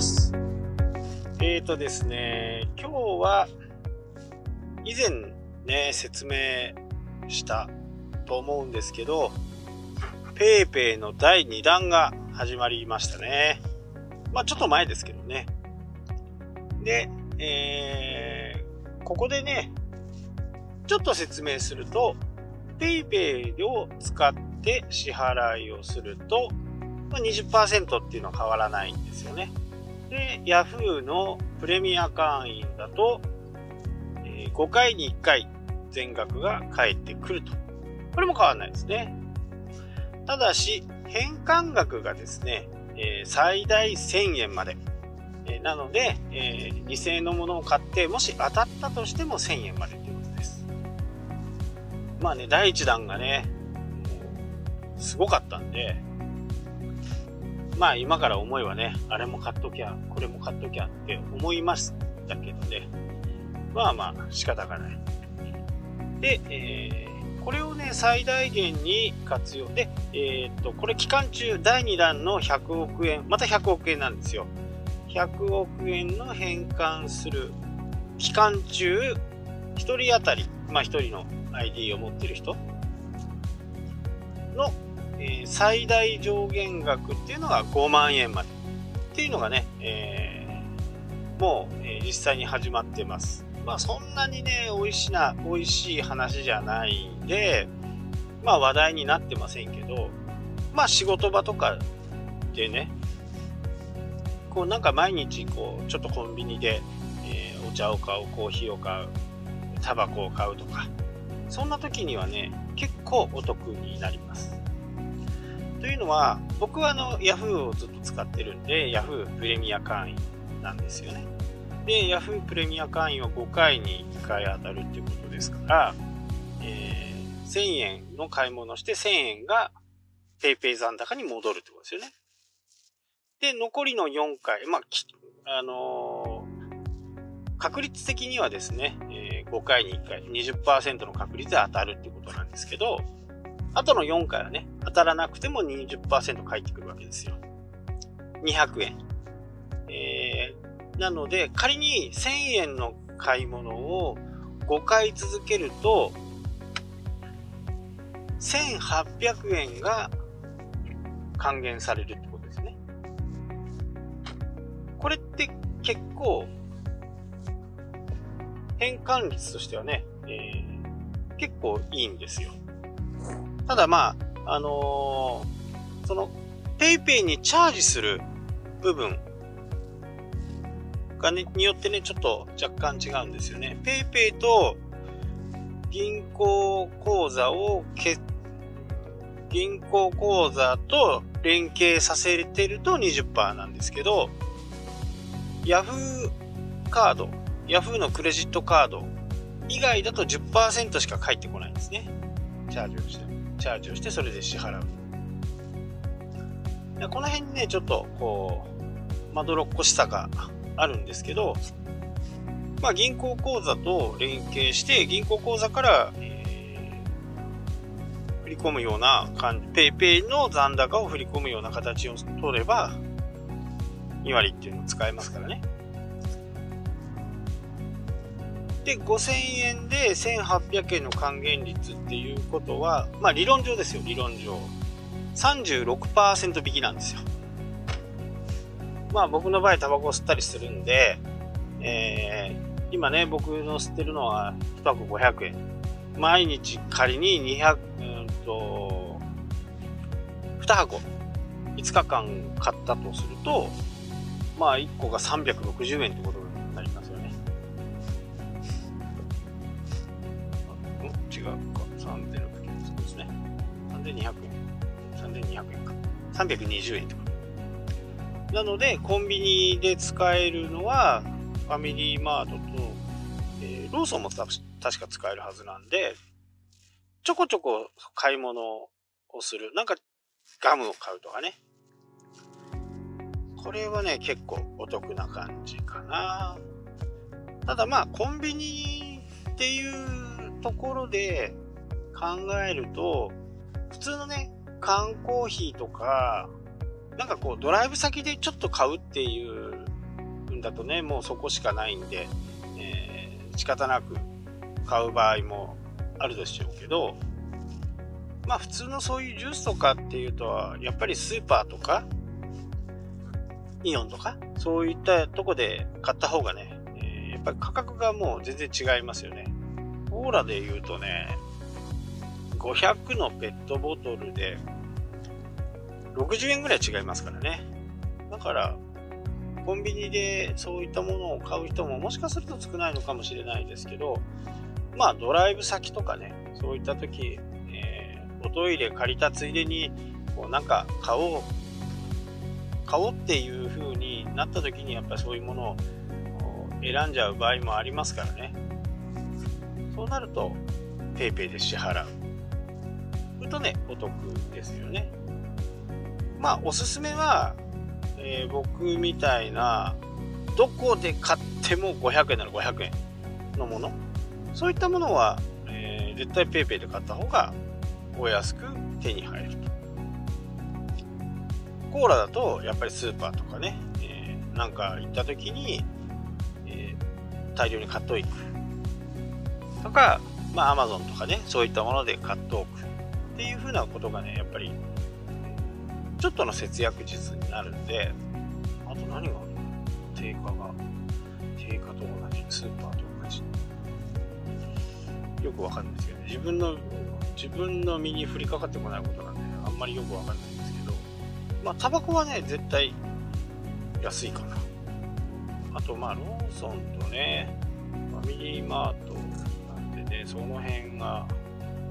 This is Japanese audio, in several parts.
ます。えーとですね、今日は以前ね、説明したと思うんですけど、ペイペイの第2弾が始まりましたね。まあちょっと前ですけどね。で、えー、ここでね、ちょっと説明すると、PayPay を使って支払いをすると、ま、20%っていうのは変わらないんですよね。で、Yahoo のプレミア会員だと、えー5回に1回全額が返ってくると。これも変わらないですね。ただし、返還額がですね、えー最大1000円まで。えーなので、えー2000円のものを買って、もし当たったとしても1000円までということです。まあね、第1弾がね、すごかったんで、まあ今から思えばね、あれも買っときゃ、これも買っときゃって思いましたけどね。まあまあ仕方がない。で、えーこれをね、最大限に活用で、えーっと、これ期間中、第2弾の100億円、また100億円なんですよ。100億円の返還する期間中、1人当たり、まあ1人の ID を持ってる人、最大上限額っていうのが5万円までっていうのがね、えーもう、え実際に始まってます。まあそんなにね、美味しな、美味しい話じゃないんで、まあ話題になってませんけど、まあ仕事場とかでね、こうなんか毎日こう、ちょっとコンビニで、えーお茶を買う、コーヒーを買う、タバコを買うとか、そんな時にはね、結構お得になります。というのは、僕はあの、Yahoo をずっと使ってるんで、Yahoo プレミア会員なんですよね。で、Yahoo プレミア会員は5回に1回当たるっていうことですから、えー1000円の買い物して1000円が PayPay 残高に戻るってことですよね。で、残りの4回、まあ、きあのー確率的にはですね、えー5回に1回20%の確率で当たるっていうことなんですけど、あとの4回はね、当たらなくても20%返ってくるわけですよ。200円。えーなので、仮に1000円の買い物を5回続けると、1800円が還元されるってことですね。これって結構、変換率としてはね、えー結構いいんですよ。ただまあ、あのーその、PayPay にチャージする部分がね、によってね、ちょっと若干違うんですよね。PayPay と銀行口座をけ、銀行口座と連携させてると20%なんですけど、Yahoo カード、Yahoo のクレジットカード以外だと10%しか返ってこないんですね。チャージをして。チャージをしてそれで支払う。でこの辺にね、ちょっとこう、まどろっこしさがあるんですけど、まあ銀行口座と連携して、銀行口座から、えー振り込むような感じ、PayPay の残高を振り込むような形を取れば、2割っていうのを使えますからね。で、5000円で1800円の還元率っていうことは、まあ理論上ですよ、理論上。36%引きなんですよ。まあ僕の場合タバコ吸ったりするんで、えー今ね、僕の吸ってるのは1箱500円。毎日仮に200、うんと、2箱、5日間買ったとすると、まあ1個が360円ってこと3200円。3200円か。320円ってこと。なので、コンビニで使えるのは、ファミリーマートと、えーローソンも確か使えるはずなんで、ちょこちょこ買い物をする。なんか、ガムを買うとかね。これはね、結構お得な感じかな。ただまあ、コンビニっていうところで考えると、普通のね、缶コーヒーとか、なんかこう、ドライブ先でちょっと買うっていう円だとね、もうそこしかないんで、えー、仕方なく買う場合もあるでしょうけど、まあ普通のそういうジュースとかっていうと、やっぱりスーパーとか、イオンとか、そういったとこで買った方がね、えー、やっぱり価格がもう全然違いますよね。オーラで言うとね、500のペットボトルで60円ぐらい違いますからね。だから、コンビニでそういったものを買う人ももしかすると少ないのかもしれないですけど、まあドライブ先とかね、そういった時、えー、おトイレ借りたついでに、こうなんか買おう、買おうっていう風になった時にやっぱりそういうものを選んじゃう場合もありますからね。そうなると PayPay で支払う。するとね、お得ですよね。まあおすすめはえー、僕みたいな、どこで買っても500円なら500円のもの、そういったものは、えー、絶対 PayPay で買った方がお安く手に入ると。コーラだと、やっぱりスーパーとかね、えー、なんか行った時に、えー、大量に買っておく。とか、まあ Amazon とかね、そういったもので買っておく。っていうふうなことがね、やっぱりちょっとの節約術になるんで、あと何があるの？定価が、定価と同じ、スーパーと同じ。よくわかんないですけどね、自分の、自分の身に降りかかってこないことなんで、あんまりよくわかんないんですけど、まあ、タバコはね、絶対安いかな。あと、まあ、ローソンとね、ファミリーマートなんでね、その辺が、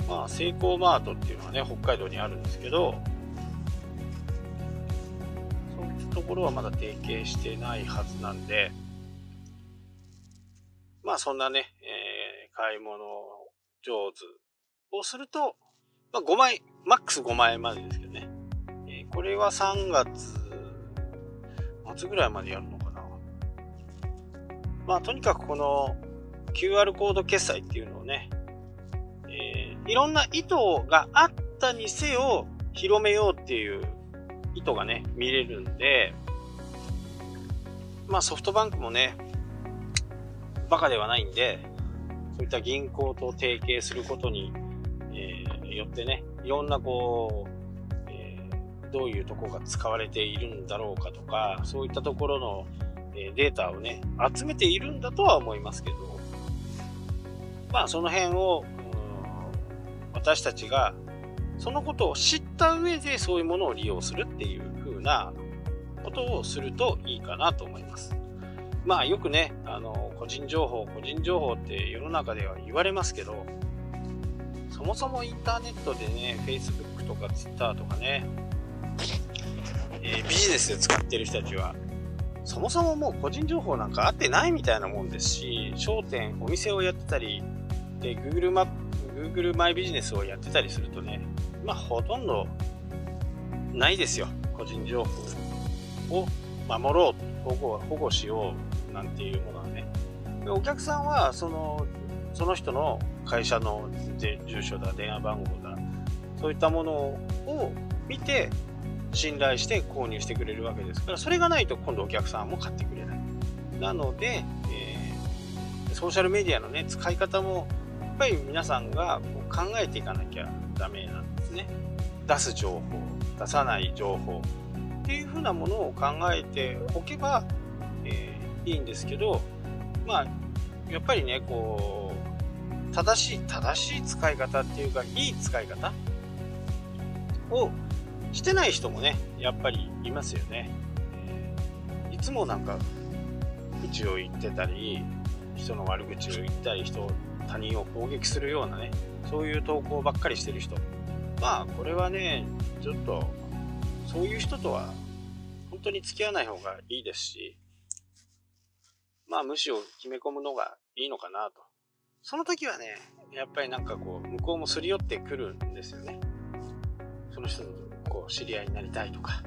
まあ、セイコーマートっていうのはね、北海道にあるんですけど、そういったところはまだ提携してないはずなんで、まあそんなね、えー、買い物上手をすると、まあ5枚、マックス5万円までですけどね。えー、これは3月末ぐらいまでやるのかな。まあとにかくこの QR コード決済っていうのをね、いろんな意図があったにせよ広めようっていう意図がね、見れるんで、まあソフトバンクもね、バカではないんで、そういった銀行と提携することに、えー、よってね、いろんなこう、えー、どういうとこが使われているんだろうかとか、そういったところの、えー、データをね、集めているんだとは思いますけど、まあその辺を、私たちがそのことを知った上でそういうものを利用するっていう風なことをするといいかなと思います。まあよくね、あの、個人情報、個人情報って世の中では言われますけど、そもそもインターネットでね、Facebook とか Twitter とかね、えー、ビジネスで使ってる人たちは、そもそももう個人情報なんかあってないみたいなもんですし、商店、お店をやってたり、で、Google マップ、Google マイビジネスをやってたりするとね、まあ、ほとんどないですよ。個人情報を守ろう、保護保護しようなんていうものはね。でお客さんは、その、その人の会社の住所だ、電話番号だ、そういったものを見て、信頼して購入してくれるわけですから、それがないと今度お客さんも買ってくれない。なので、えー、ソーシャルメディアのね、使い方も、ぱり皆さんがこう考えていかなきゃダメなんですね。出す情報、出さない情報っていうふうなものを考えておけば、えー、いいんですけど、まあ、やっぱりね、こう、正しい、正しい使い方っていうか、いい使い方をしてない人もね、やっぱりいますよね。えー、いつもなんか、口を言ってたり、人の悪口を言ったり、人を、他人を攻撃するようなね、そういう投稿ばっかりしてる人。まあ、これはね、ちょっと、そういう人とは、本当に付き合わない方がいいですし、まあ、無視を決め込むのがいいのかなと。その時はね、やっぱりなんかこう、向こうもすり寄ってくるんですよね。その人とこう、知り合いになりたいとか、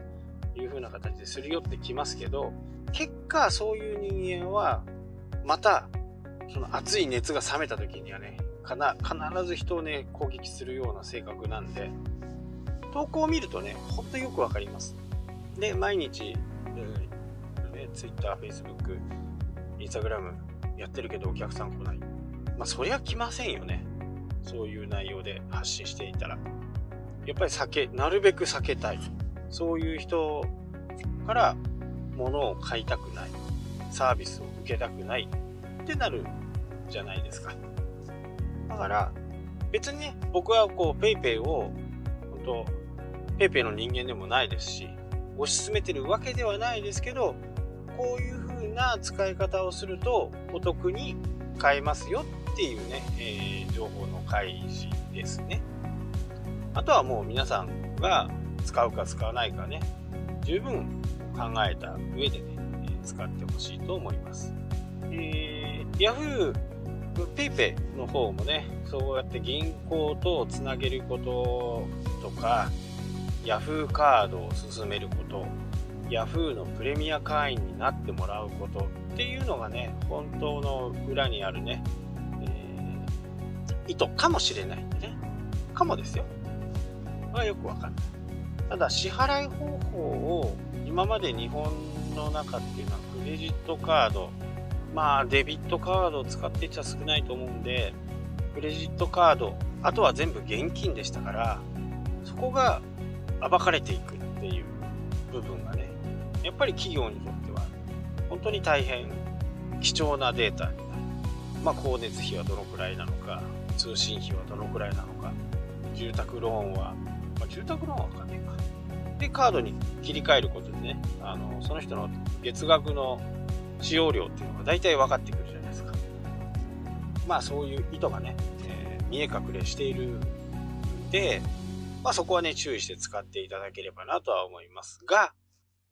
いう風な形ですり寄ってきますけど、結果、そういう人間は、また、その熱い熱が冷めた時にはね、かな必ず人をね、攻撃するような性格なんで、投稿を見るとね、ほんとよくわかります。で、毎日、えね、Twitter、Facebook、Instagram やってるけどお客さん来ない。まあ、そりゃ来ませんよね。そういう内容で発信していたら。やっぱり避け、なるべく避けたい。そういう人から物を買いたくない。サービスを受けたくないってなるじゃないですか。だから、別にね、僕はこう、PayPay を、本当 PayPay の人間でもないですし、推し進めてるわけではないですけど、こういう風な使い方をするとお得に買えますよっていうね、えー、情報の開示ですね。あとはもう皆さんが使うか使わないかね、十分考えた上でね、使ってほしいと思います。えー、Yahoo PayPay の方もね、そうやって銀行とつなげることとか、Yahoo カードを進めること、Yahoo のプレミア会員になってもらうことっていうのがね、本当の裏にあるね、えー、意図かもしれないんでね。かもですよ。はよくわかんない。ただ、支払い方法を今まで日本の中っていうのはクレジットカード、まあデビットカードを使ってちゃ少ないと思うんで、クレジットカード、あとは全部現金でしたから、そこが暴かれていくっていう部分がね、やっぱり企業にとっては本当に大変貴重なデータになる。まあ光熱費はどのくらいなのか、通信費はどのくらいなのか、住宅ローンは、まあ、住宅ローンはかんないか。で、カードに切り替えることでね、あの、その人の月額の使用量っていうのが大体分かってくるじゃないですか。まあそういう意図がね、えー、見え隠れしているんで、まあそこはね、注意して使っていただければなとは思いますが、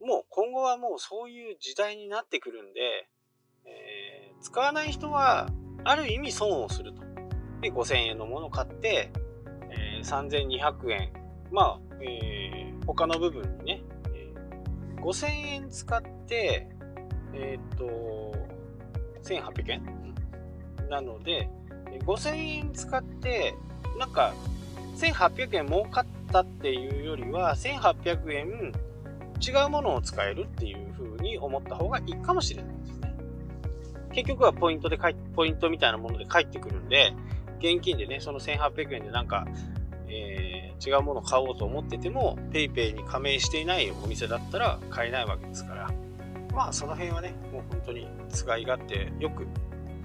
もう今後はもうそういう時代になってくるんで、えー、使わない人はある意味損をすると。で、5000円のもの買って、えー、3200円。まあ、えー、他の部分にね、えー、5000円使って、えっ、と、1800円？なので、5000円使って、なんか、1800円儲かったっていうよりは、1800円違うものを使えるっていう風に思った方がいいかもしれないですね。結局はポイントでい、ポイントみたいなもので返ってくるんで、現金でね、その1800円でなんか、えー、違うものを買おうと思ってても、PayPay に加盟していないお店だったら買えないわけですから、まあその辺はね、もう本当に使い勝手よく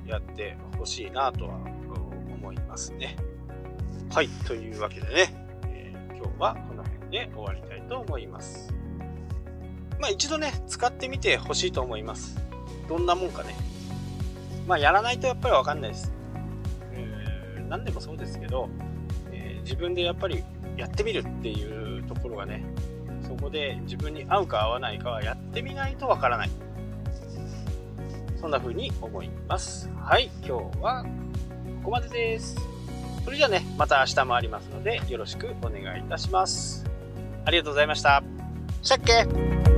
やってほしいなとは思いますね。はい、というわけでね、えー、今日はこの辺で終わりたいと思います。まあ一度ね、使ってみてほしいと思います。どんなもんかね。まあやらないとやっぱりわかんないです。えー、何でもそうですけど、えー、自分でやっぱりやってみるっていうところがね、こで自分に合うか合わないかはやってみないとわからない。そんな風に思います。はい、今日はここまでです。それじゃあね、また明日もありますので、よろしくお願いいたします。ありがとうございました。したっけ